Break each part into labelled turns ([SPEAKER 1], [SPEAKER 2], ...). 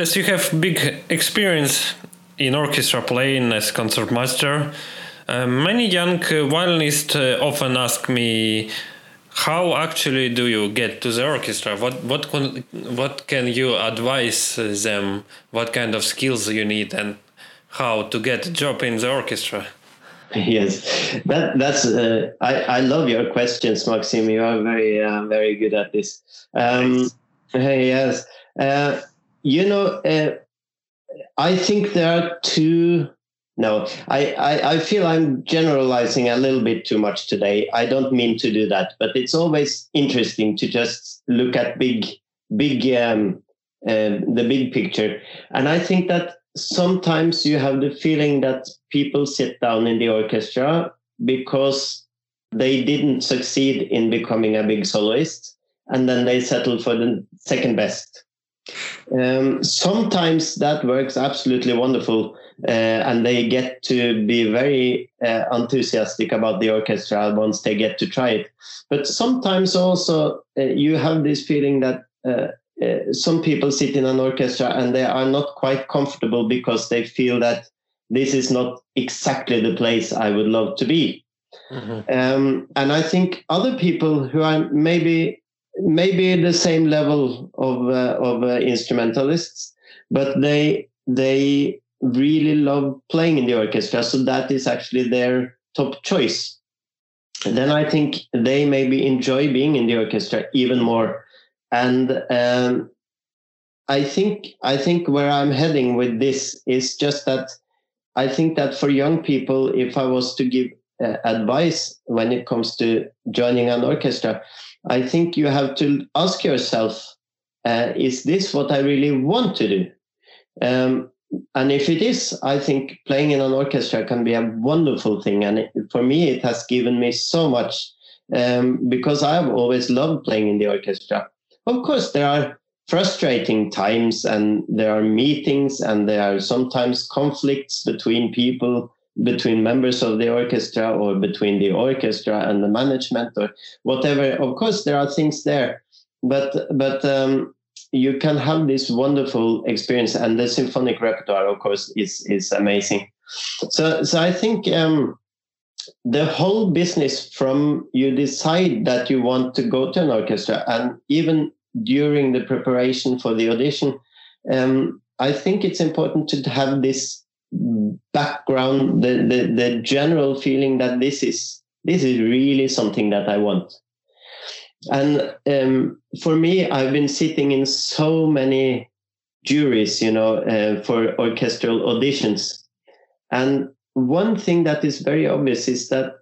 [SPEAKER 1] as you have big experience in orchestra playing as concertmaster, uh, many young uh, violinists uh, often ask me, "How actually do you get to the orchestra? What what what can you advise them? What kind of skills you need, and how to get a job in the orchestra?"
[SPEAKER 2] Yes, that that's. Uh, I I love your questions, Maxim. You are very uh, very good at this. Um, yes, uh, you know, uh, I think there are two. No, I, I I feel I'm generalizing a little bit too much today. I don't mean to do that, but it's always interesting to just look at big big um, uh, the big picture, and I think that sometimes you have the feeling that people sit down in the orchestra because they didn't succeed in becoming a big soloist and then they settle for the second best. Um, sometimes that works absolutely wonderful uh, and they get to be very uh, enthusiastic about the orchestra once they get to try it. But sometimes also uh, you have this feeling that uh, uh, some people sit in an orchestra and they are not quite comfortable because they feel that this is not exactly the place I would love to be. Mm-hmm. Um, and I think other people who are maybe maybe the same level of uh, of uh, instrumentalists, but they they really love playing in the orchestra, so that is actually their top choice. And then I think they maybe enjoy being in the orchestra even more and um, I think I think where I'm heading with this is just that I think that for young people, if I was to give uh, advice when it comes to joining an orchestra, I think you have to ask yourself, uh, is this what I really want to do? Um, and if it is, I think playing in an orchestra can be a wonderful thing. And it, for me, it has given me so much um, because I've always loved playing in the orchestra of course, there are frustrating times and there are meetings and there are sometimes conflicts between people between members of the orchestra or between the orchestra and the management or whatever. Of course there are things there but but um, you can have this wonderful experience and the symphonic repertoire of course is is amazing. So so i think um, the whole business from you decide that you want to go to an orchestra and even during the preparation for the audition, um, I think it's important to have this background, the, the, the general feeling that this is this is really something that I want. And um, for me, I've been sitting in so many juries, you know, uh, for orchestral auditions. And one thing that is very obvious is that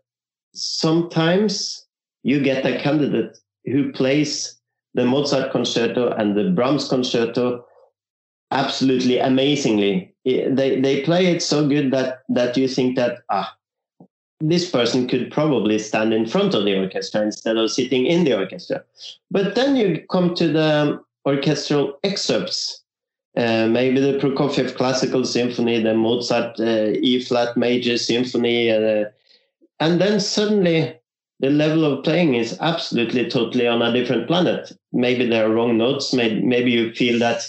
[SPEAKER 2] sometimes you get a candidate who plays the Mozart concerto and the Brahms concerto absolutely amazingly. They they play it so good that that you think that ah this person could probably stand in front of the orchestra instead of sitting in the orchestra. But then you come to the orchestral excerpts, uh, maybe the Prokofiev Classical Symphony, the Mozart uh, E flat major symphony, uh, and then suddenly the level of playing is absolutely totally on a different planet. Maybe there are wrong notes. Maybe, maybe you feel that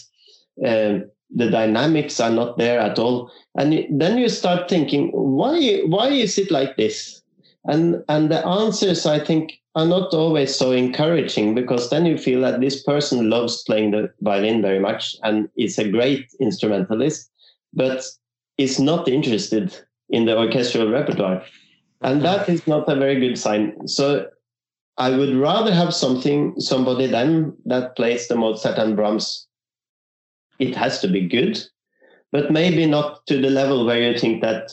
[SPEAKER 2] uh, the dynamics are not there at all, and then you start thinking, why why is it like this? And and the answers I think are not always so encouraging because then you feel that this person loves playing the violin very much and is a great instrumentalist, but is not interested in the orchestral repertoire. And that is not a very good sign. So I would rather have something, somebody then that plays the Mozart and Brahms. It has to be good, but maybe not to the level where you think that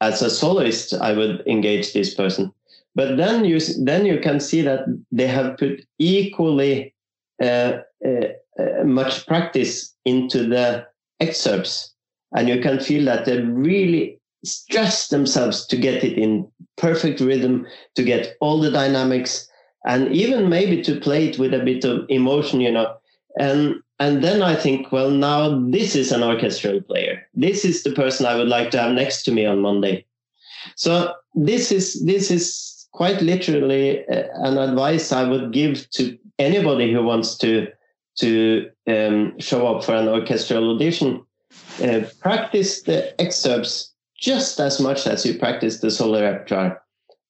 [SPEAKER 2] as a soloist, I would engage this person. But then you then you can see that they have put equally uh, uh, uh, much practice into the excerpts, and you can feel that they really stress themselves to get it in perfect rhythm, to get all the dynamics, and even maybe to play it with a bit of emotion, you know. And and then I think, well, now this is an orchestral player. This is the person I would like to have next to me on Monday. So this is this is quite literally uh, an advice I would give to anybody who wants to to um, show up for an orchestral audition, uh, practice the excerpts just as much as you practice the solo repertoire,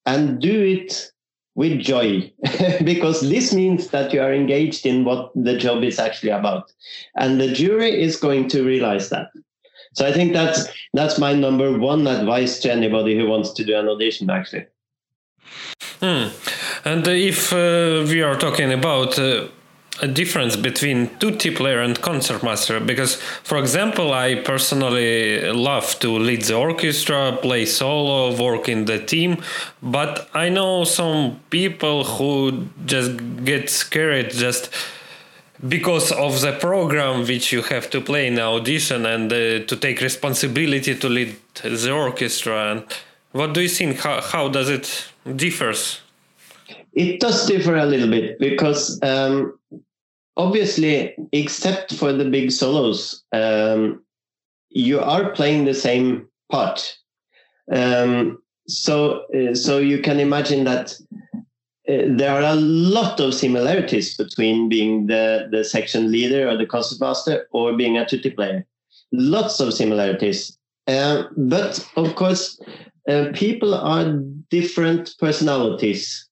[SPEAKER 2] and do it with joy, because this means that you are engaged in what the job is actually about, and the jury is going to realize that. So I think that's that's my number one advice to anybody who wants to do an audition, actually.
[SPEAKER 1] Hmm. And if uh, we are talking about uh, a difference between tutti player and concertmaster, because, for example, I personally love to lead the orchestra, play solo, work in the team, but I know some people who just get scared just because of the program which you have to play in audition and uh, to take responsibility to lead the orchestra. And what do you think? How, how does it differs?
[SPEAKER 2] It does differ a little bit because um, obviously except for the big solos um, you are playing the same part um, so uh, so you can imagine that uh, there are a lot of similarities between being the, the section leader or the concertmaster or being a tutti player. Lots of similarities. Uh, but of course, uh, people are different personalities.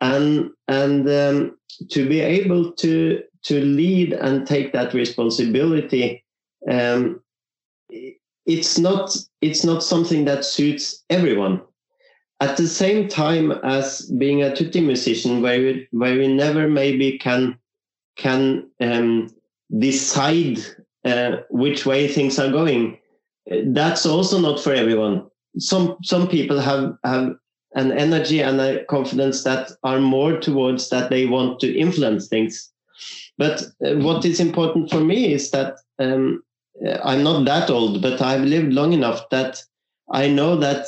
[SPEAKER 2] And, and um, to be able to, to lead and take that responsibility, um, it's, not, it's not something that suits everyone. At the same time as being a tutti musician where we, where we never maybe can can um, decide uh, which way things are going that's also not for everyone. Some some people have have an energy and a confidence that are more towards that they want to influence things but uh, what is important for me is that um, i'm not that old but i've lived long enough that i know that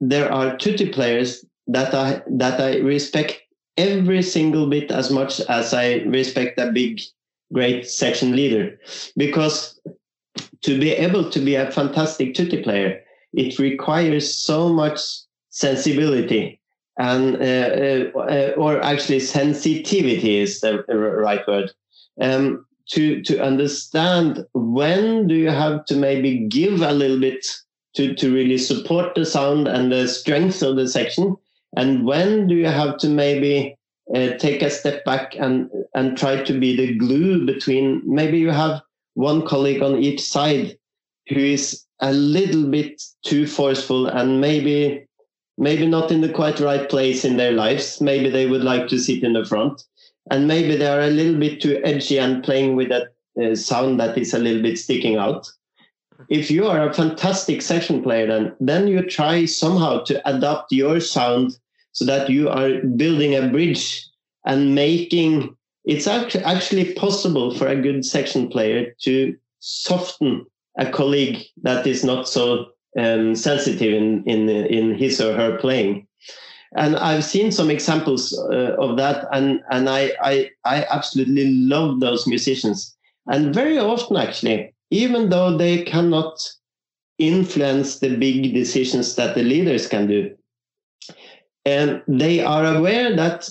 [SPEAKER 2] there are tutti players that I that I respect every single bit as much as I respect a big, great section leader, because to be able to be a fantastic tutti player, it requires so much sensibility and uh, uh, or actually sensitivity is the right word um, to to understand when do you have to maybe give a little bit to, to really support the sound and the strength of the section? And when do you have to maybe uh, take a step back and, and try to be the glue between maybe you have one colleague on each side who is a little bit too forceful and maybe maybe not in the quite right place in their lives maybe they would like to sit in the front and maybe they are a little bit too edgy and playing with that uh, sound that is a little bit sticking out. If you are a fantastic section player then then you try somehow to adapt your sound so that you are building a bridge and making it's actually possible for a good section player to soften a colleague that is not so um, sensitive in, in in his or her playing and I've seen some examples uh, of that, and and I, I I absolutely love those musicians. And very often, actually, even though they cannot influence the big decisions that the leaders can do. And they are aware that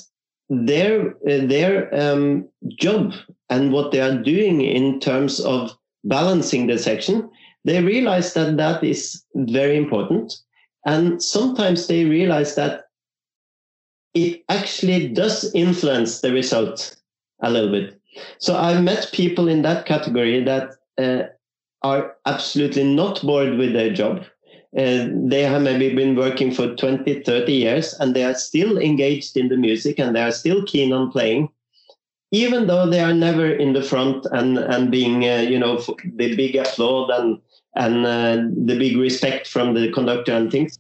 [SPEAKER 2] their uh, their um, job and what they are doing in terms of balancing the section, they realize that that is very important. And sometimes they realize that it actually does influence the result a little bit. So I've met people in that category that uh, are absolutely not bored with their job. Uh, they have maybe been working for 20, 30 years and they are still engaged in the music and they are still keen on playing, even though they are never in the front and, and being, uh, you know, the big applaud and, and uh, the big respect from the conductor and things.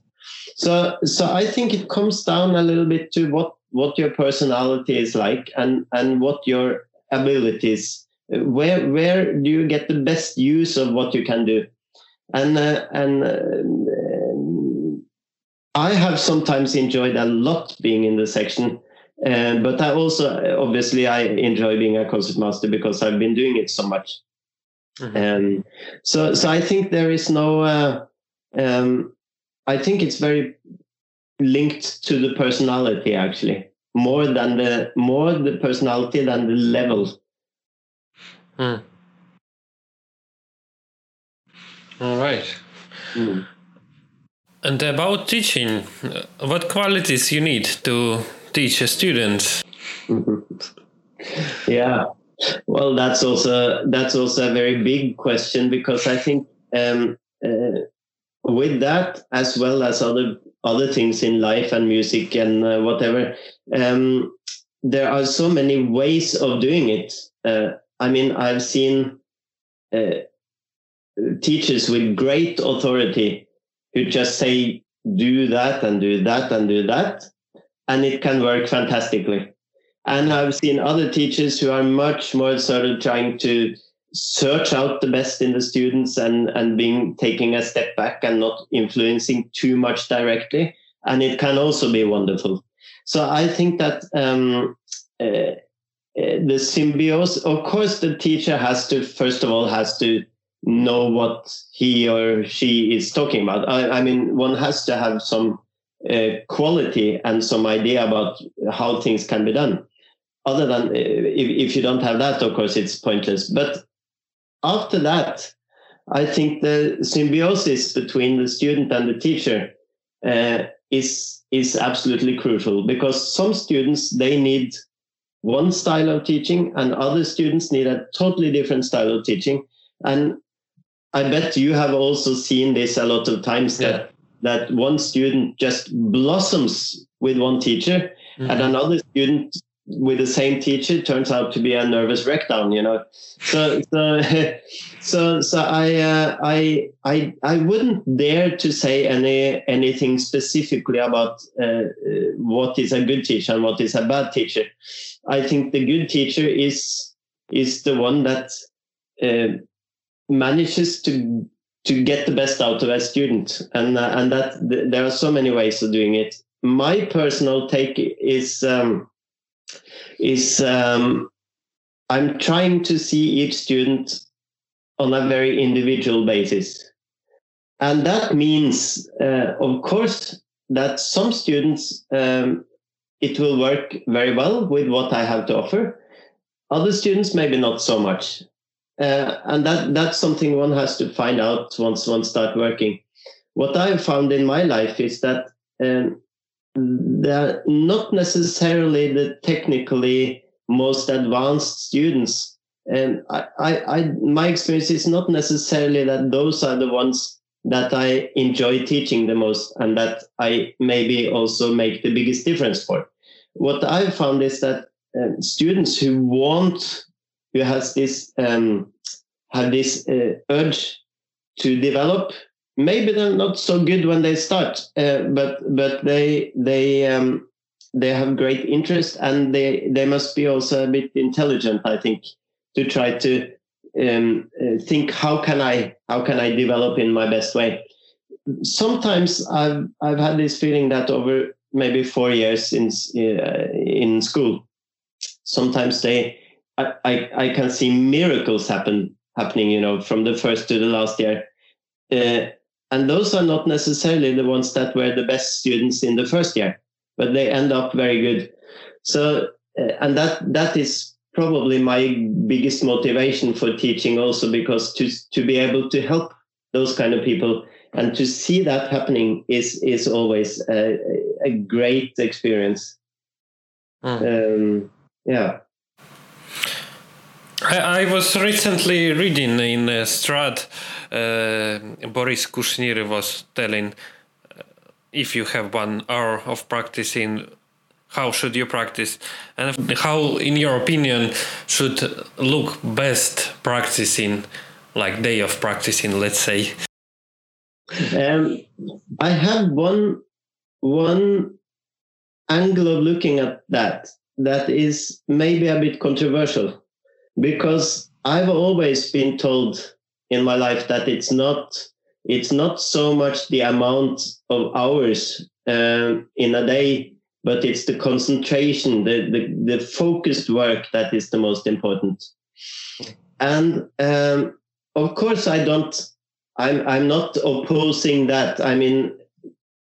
[SPEAKER 2] So, so I think it comes down a little bit to what, what your personality is like and, and what your abilities where where do you get the best use of what you can do and uh, and uh, i have sometimes enjoyed a lot being in the section uh, but i also obviously i enjoy being a concertmaster because i've been doing it so much mm-hmm. um, so so i think there is no uh, um, i think it's very linked to the personality actually more than the more the personality than the level
[SPEAKER 1] Mm. All right. Mm. And about teaching, what qualities you need to teach a student?
[SPEAKER 2] yeah, well, that's also that's also a very big question because I think um, uh, with that as well as other other things in life and music and uh, whatever, um, there are so many ways of doing it. Uh, I mean, I've seen uh, teachers with great authority who just say, do that and do that and do that. And it can work fantastically. And I've seen other teachers who are much more sort of trying to search out the best in the students and, and being taking a step back and not influencing too much directly. And it can also be wonderful. So I think that um, uh, uh the symbiosis, of course, the teacher has to, first of all, has to know what he or she is talking about. I, I mean, one has to have some uh, quality and some idea about how things can be done. Other than uh, if, if you don't have that, of course, it's pointless. But after that, I think the symbiosis between the student and the teacher uh, is is absolutely crucial because some students they need one style of teaching and other students need a totally different style of teaching and I bet you have also seen this a lot of times yeah. that that one student just blossoms with one teacher mm-hmm. and another student with the same teacher turns out to be a nervous breakdown you know? So so so so i uh, i i i wouldn't dare to say any anything specifically about uh, what is a good teacher and what is a bad teacher. I think the good teacher is is the one that uh, manages to to get the best out of a student. And uh, and that th- there are so many ways of doing it. My personal take is um, is um, i'm trying to see each student on a very individual basis. And that means uh, of course that some students um, it will work very well with what i have to offer. Other students maybe not so much. Uh, and that that's something one has to find out once one start working. What I've found in my life is that um, they're not necessarily the technically most advanced students. And I, I, I, my experience is not necessarily that those are the ones that I enjoy teaching the most and that I maybe also make the biggest difference for. What I've found is that um, students who want who has this um, have this uh, urge to develop. Maybe they're not so good when they start, uh, but but they they um, they have great interest and they they must be also a bit intelligent. I think to try to um, uh, think how can I how can I develop in my best way. Sometimes I've I've had this feeling that over maybe four years in uh, in school, sometimes they I, I, can see miracles happen happening, you know, from the first to the last year. Uh, and those are not necessarily the ones that were the best students in the first year, but they end up very good. So, uh, and that that is probably my biggest motivation for teaching, also because to to be able to help those kind of people and to see that happening is is always a, a great experience. Mm. Um, yeah.
[SPEAKER 1] I, I was recently reading in uh, Strad, uh, Boris Kushnir was telling uh, if you have one hour of practicing, how should you practice? And how, in your opinion, should look best practicing, like day of practicing, let's say?
[SPEAKER 2] Um, I have one one angle of looking at that that is maybe a bit controversial because I've always been told in my life that it's not it's not so much the amount of hours um, in a day, but it's the concentration, the, the, the focused work that is the most important. And um, of course, I don't. I'm I'm not opposing that. I mean,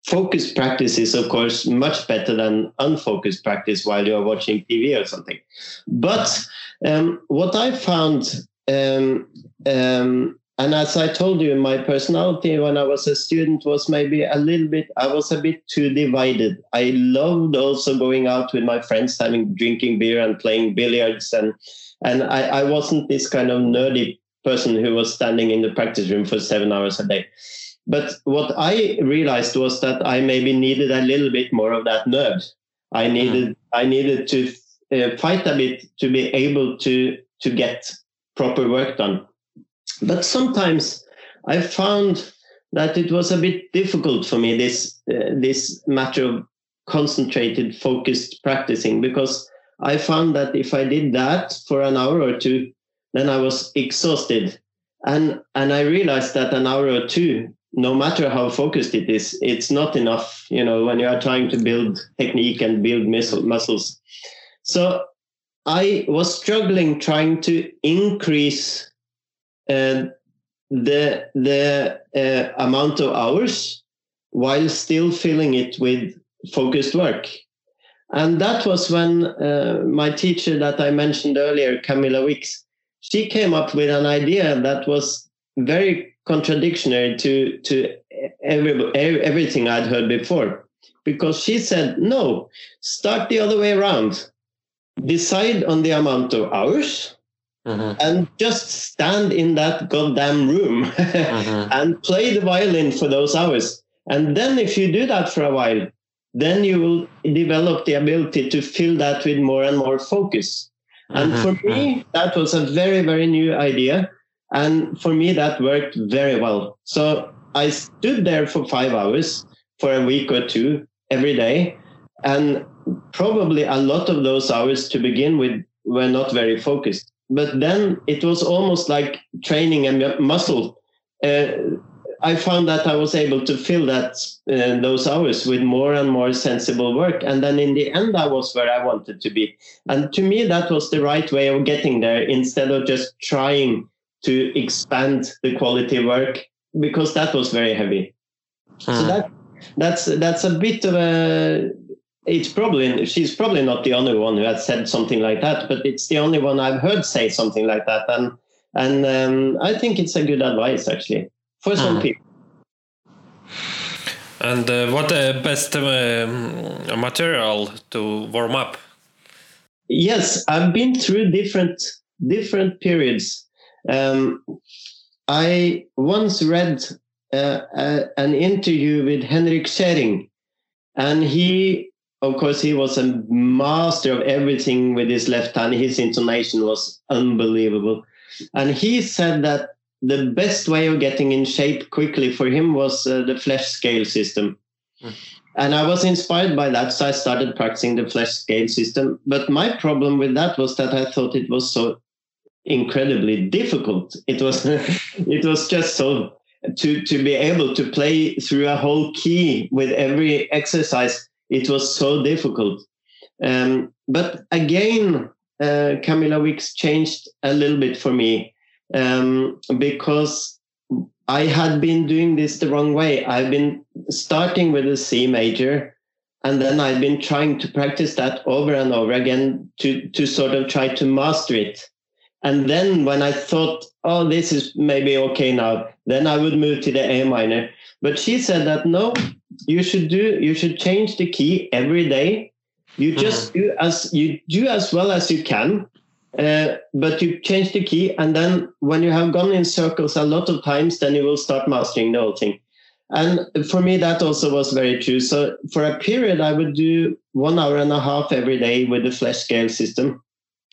[SPEAKER 2] focused practice is of course much better than unfocused practice while you're watching TV or something. But um, what I found um, um, and as I told you, my personality when I was a student was maybe a little bit, I was a bit too divided. I loved also going out with my friends, having drinking beer and playing billiards. And, and I, I wasn't this kind of nerdy person who was standing in the practice room for seven hours a day. But what I realized was that I maybe needed a little bit more of that nerd. I needed, mm. I needed to uh, fight a bit to be able to, to get proper work done but sometimes I found that it was a bit difficult for me this uh, this matter of concentrated, focused practicing because I found that if I did that for an hour or two, then I was exhausted, and and I realized that an hour or two, no matter how focused it is, it's not enough. You know, when you are trying to build technique and build muscle, muscles, so I was struggling trying to increase uh, the the uh, amount of hours while still filling it with focused work. And that was when uh, my teacher that I mentioned earlier, Camilla Wicks, she came up with an idea that was very contradictory to to every, everything I'd heard before. Because she said, no, start the other way around. Decide on the amount of hours Mm-hmm. and just stand in that goddamn room mm-hmm. and play the violin for those hours. And then, if you do that for a while, then you will develop the ability to fill that with more and more focus. And mm-hmm. for me, that was a very, very new idea. And for me, that worked very well. So I stood there for five hours for a week or two every day. And probably a lot of those hours to begin with were not very focused but then it was almost like training a muscle. Uh, I found that I was able to fill that uh, those hours with more and more sensible work, and then in the end, I was where I wanted to be. And to me, that was the right way of getting there, instead of just trying to expand the quality work because that was very heavy. So hmm. that that's that's a bit of a it's probably she's probably not the only one who has said something like that, but it's the only one I've heard say something like that, and and um, I think it's a good advice actually for some mm. people.
[SPEAKER 1] And uh, what the best uh, material to warm up?
[SPEAKER 2] Yes, I've been through different different periods. Um, I once read uh, a, an interview with Henryk Szeryng, and he of course, he was a master of everything with his left hand. His intonation was unbelievable. And he said that the best way of getting in shape quickly for him was uh, the Flesch scale system. Mm. And I was inspired by that, so I started practicing the Flesch scale system. But my problem with that was that I thought it was so incredibly difficult. It was, it was just so to to be able to play through a whole key with every exercise it was so difficult. Um, but again, uh, Camilla Wicks changed a little bit for me um, because I had been doing this the wrong way. I've been starting with a C major, and then I've been trying to practice that over and over again to to sort of try to master it. And then when I thought, oh, this is maybe okay now, then I would move to the A minor. But she said that no, you should do you should change the key every day. You just mm-hmm. do as you do as well as you can. Uh, but you change the key, and then when you have gone in circles a lot of times, then you will start mastering the whole thing. And for me, that also was very true. So for a period, I would do one hour and a half every day with the Flesch scale system,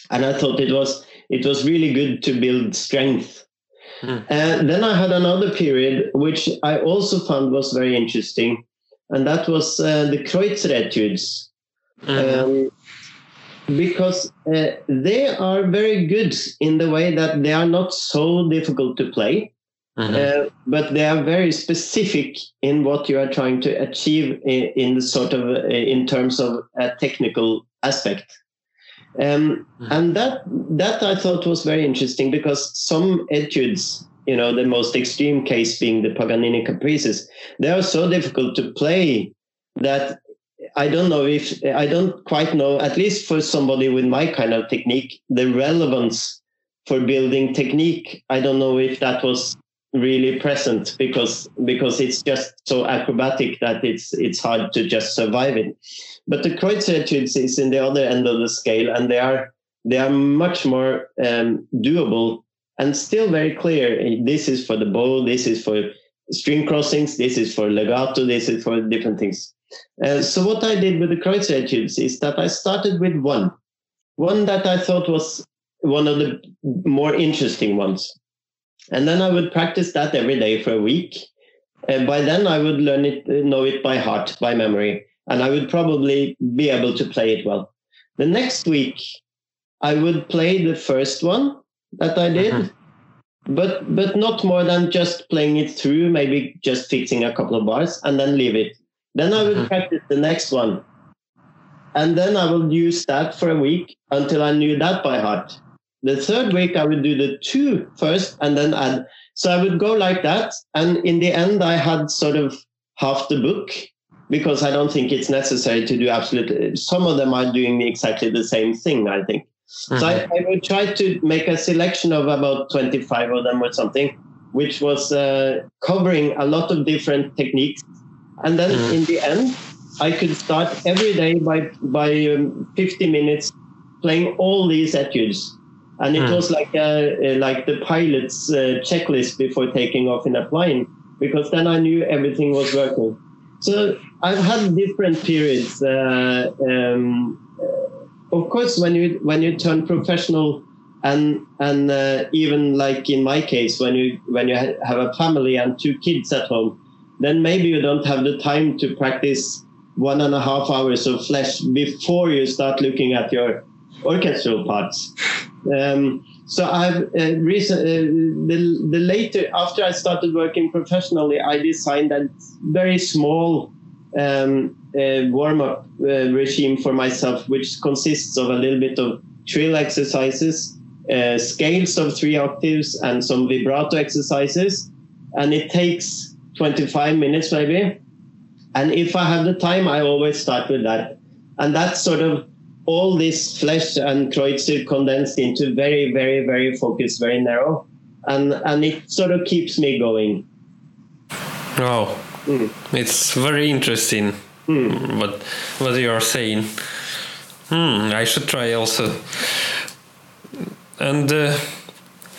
[SPEAKER 2] and I thought it was it was really good to build strength Mm. And then I had another period which I also found was very interesting, and that was uh, the Kreutzer etudes. Mm. Um, because uh, they are very good in the way that they are not so difficult to play, mm-hmm. uh, but they are very specific in what you are trying to achieve in, in the sort of uh, in terms of a technical aspect. Um, mm-hmm. And that that I thought was very interesting because some etudes, you know, the most extreme case being the Paganini caprices, they are so difficult to play that I don't know if I don't quite know, at least for somebody with my kind of technique, the relevance for building technique, I don't know if that was really present because because it's just so acrobatic that it's it's hard to just survive it. But the Kreutzer etudes is in the other end of the scale, and they are they are much more um, doable and still very clear. This is for the bow. This is for string crossings. This is for legato. This is for different things. Uh, so what I did with the Kreutzer etudes is that I started with one, one that I thought was one of the more interesting ones. And then I would practice that every day for a week. And by then I would learn it, know it by heart, by memory, and I would probably be able to play it well. The next week, I would play the first one that I did, mm-hmm. but but not more than just playing it through, maybe just fixing a couple of bars and then leave it. Then I would mm-hmm. practice the next one, and then I would use that for a week until I knew that by heart. The third week, I would do the two first and then add. So I would go like that. And in the end, I had sort of half the book because I don't think it's necessary to do absolutely. Some of them are doing exactly the same thing, I think. Mm-hmm. So I, mm-hmm. I, would try to make a selection of about 25 of them or something, which was uh, covering a lot of different techniques. And then mm-hmm. in the end, I could start every day by, by um, 50 minutes playing all these etudes and it mm. was like a, like the pilot's uh, checklist before taking off in a plane because then I knew everything was working. So I've had different periods. Uh, um, uh, of course, when you when you turn professional, and and uh, even like in my case, when you when you have a family and two kids at home, then maybe you don't have the time to practice one and a half hours of Flesch before you start looking at your orchestral parts. Um, so I've uh, recent, uh, the, the later after I started working professionally, I designed a very small um, warm up uh, regime for myself, which consists of a little bit of trill exercises, uh, scales of three octaves, and some vibrato exercises. And it takes 25 minutes maybe. And if I have the time, I always start with that. And that's sort of all this Flesch and Kreutzer condensed into very, very, very focused, very narrow, and and it sort of keeps me going.
[SPEAKER 1] Oh, mm. it's very interesting. Mm. What what you are saying? Hmm, I should try also. And uh,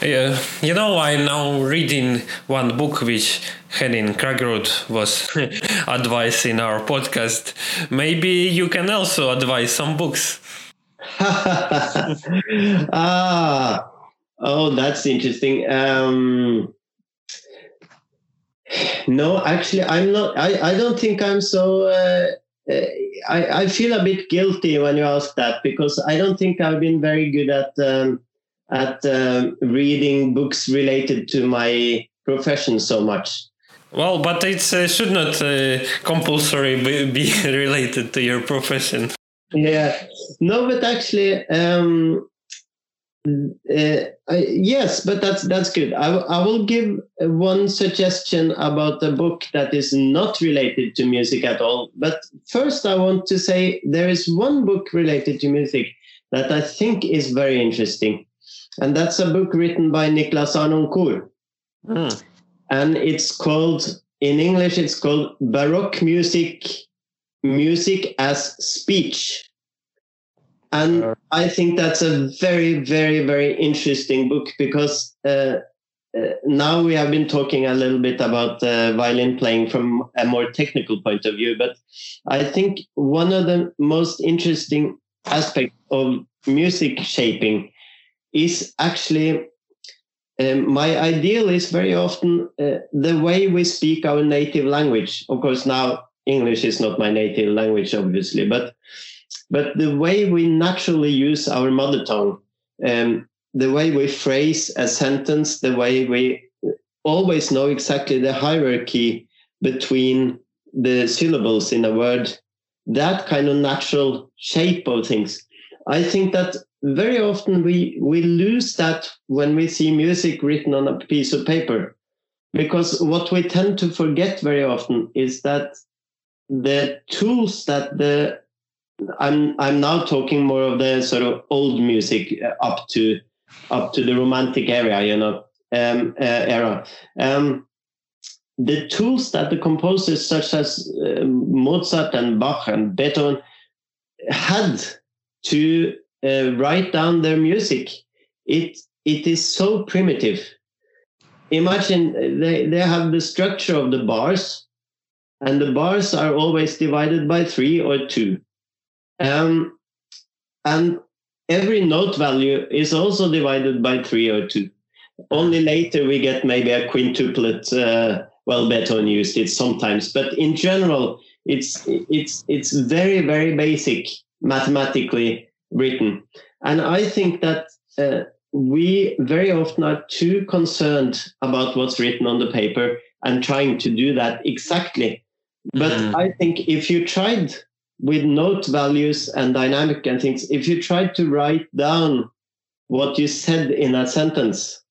[SPEAKER 1] yeah, you know, I'm now reading one book which Henning Kraggerud was advising our podcast. Maybe you can also advise some books.
[SPEAKER 2] ah, oh, that's interesting. Um, no, actually, I'm not. I, I don't think I'm so. Uh, uh, I, I feel a bit guilty when you ask that because I don't think I've been very good at um, at um, reading books related to my profession so much.
[SPEAKER 1] Well, but it uh, should not uh, compulsory be, be, related to your profession.
[SPEAKER 2] Yeah, no, but actually, um, uh, I, yes, but that's that's good. I, I will give one suggestion about a book that is not related to music at all. But first, I want to say there is one book related to music that I think is very interesting, and that's a book written by Niklas Harnoncourt. Mm and it's called in English it's called Baroque music music as speech. And I think that's a very, very, very interesting book because uh, uh, now we have been talking a little bit about uh, violin playing from a more technical point of view, but I think one of the most interesting aspects of music shaping is actually um, my ideal is very often uh, the way we speak our native language. Of course, now English is not my native language, obviously, but but the way we naturally use our mother tongue, um, the way we phrase a sentence, the way we always know exactly the hierarchy between the syllables in a word, that kind of natural shape of things. I think that very often we we lose that when we see music written on a piece of paper because what we tend to forget very often is that the tools that the I'm I'm now talking more of the sort of old music uh, up to up to the Romantic era, you know, um, uh, era. Um, the tools that the composers such as uh, Mozart and Bach and Beethoven had to uh, write down their music, it it is so primitive. Imagine they, they have the structure of the bars, and the bars are always divided by three or two. Um, and every note value is also divided by three or two. Only later we get maybe a quintuplet. Uh, well, Beethoven used it sometimes, but in general, it's it's it's very very basic mathematically written, and I think that uh, we very often are too concerned about what's written on the paper and trying to do that exactly. But mm-hmm. I think if you tried with note values and dynamic and things, if you tried to write down what you said in a sentence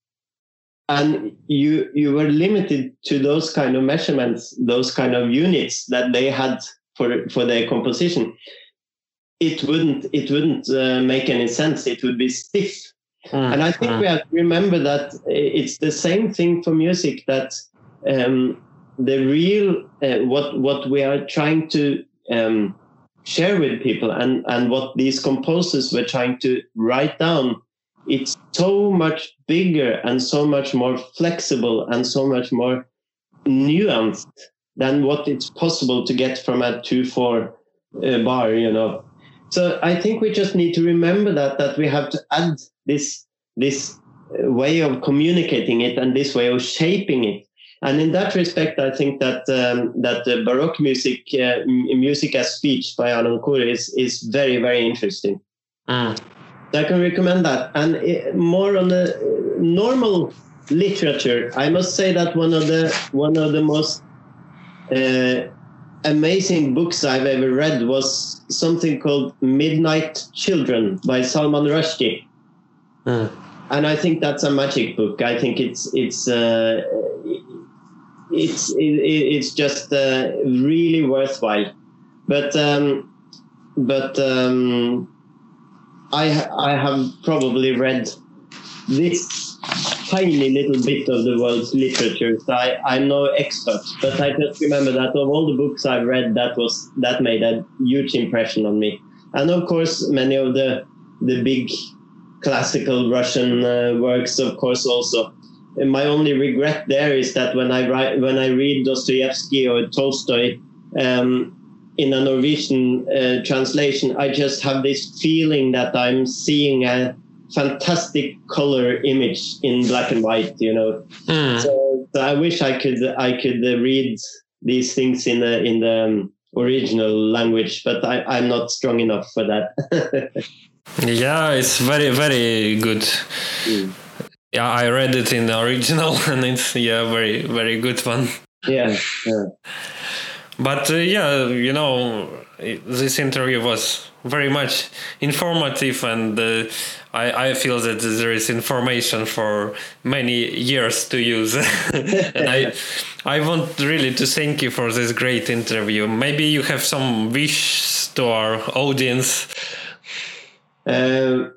[SPEAKER 2] and you you were limited to those kind of measurements, those kind of units that they had for for their composition, it wouldn't it wouldn't uh, make any sense. It would be stiff. Mm, and I think mm. we have to remember that it's the same thing for music that um, the real uh, what what we are trying to um, share with people and and what these composers were trying to write down it's so much bigger and so much more flexible and so much more nuanced than what it's possible to get from a 2-4 uh, bar you know. So i think we just need to remember that that we have to add this this uh, way of communicating it and this way of shaping it and in that respect, I think that um, that the Baroque music, uh, music as speech by Harnoncourt is is very very interesting. Mm. I can recommend that. And it, more on the normal literature, I must say that one of the one of the most uh, amazing books I've ever read was something called Midnight Children by Salman Rushdie. Mm. And I think that's a magic book. I think it's it's uh, it's it, it's just uh, really worthwhile. But um, but um, I I have probably read this tiny little bit of the world's literature. So I, I'm no expert, but I just remember that of all the books I've read, that was that made a huge impression on me. And of course, many of the the big classical Russian uh, works, of course, also and my only regret there is that when I write, when I read Dostoevsky or Tolstoy um, in a Norwegian uh, translation, I just have this feeling that I'm seeing a fantastic color image in black and white. You know, mm. so, so, I wish I could I could uh, read these things in the in the um, original language, but I, I'm not strong enough for that.
[SPEAKER 1] yeah, it's very very good. Mm yeah, I read it in the original, and it's yeah, very very good one.
[SPEAKER 2] Yeah. yeah.
[SPEAKER 1] But uh, yeah, you know, this interview was very much informative, and uh, I I feel that there is information for many years to use. and I I want really to thank you for this great interview. Maybe you have some wish to our audience.
[SPEAKER 2] Uh,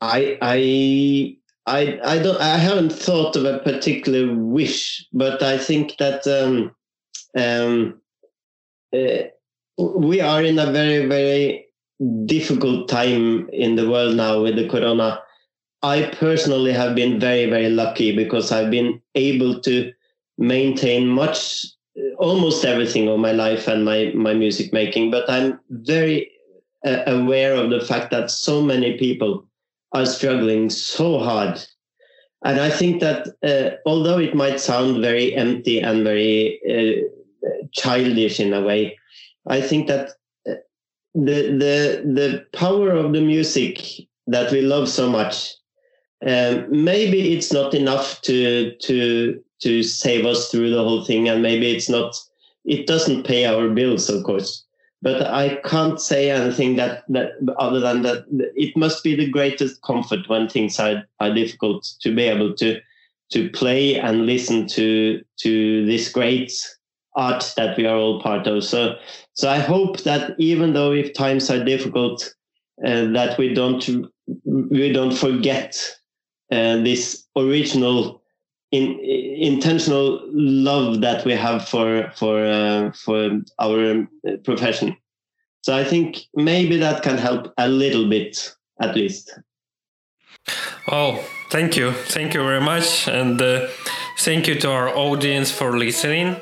[SPEAKER 2] I I I I don't I haven't thought of a particular wish, but I think that um, um, uh, we are in a very very difficult time in the world now with the corona. I personally have been very very lucky because I've been able to maintain much almost everything of my life and my my music making, but I'm very uh, aware of the fact that so many people are struggling so hard. And I think that uh, although it might sound very empty and very uh, childish in a way, I think that uh, the the the power of the music that we love so much, um, maybe it's not enough to to to save us through the whole thing, and maybe it's not. It doesn't pay our bills, of course but I can't say anything that, that other than that it must be the greatest comfort when things are, are difficult to be able to to play and listen to to this great art that we are all part of. So so I hope that even though if times are difficult, uh, that we don't we don't forget uh, this original in, intentional love that we have for for uh, for our profession. So I think maybe that can help a little bit, at least.
[SPEAKER 1] Oh, thank you, thank you very much, and uh, thank you to our audience for listening.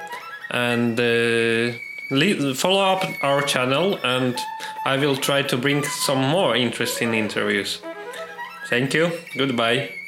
[SPEAKER 1] And uh, follow up our channel, and I will try to bring some more interesting interviews. Thank you. Goodbye.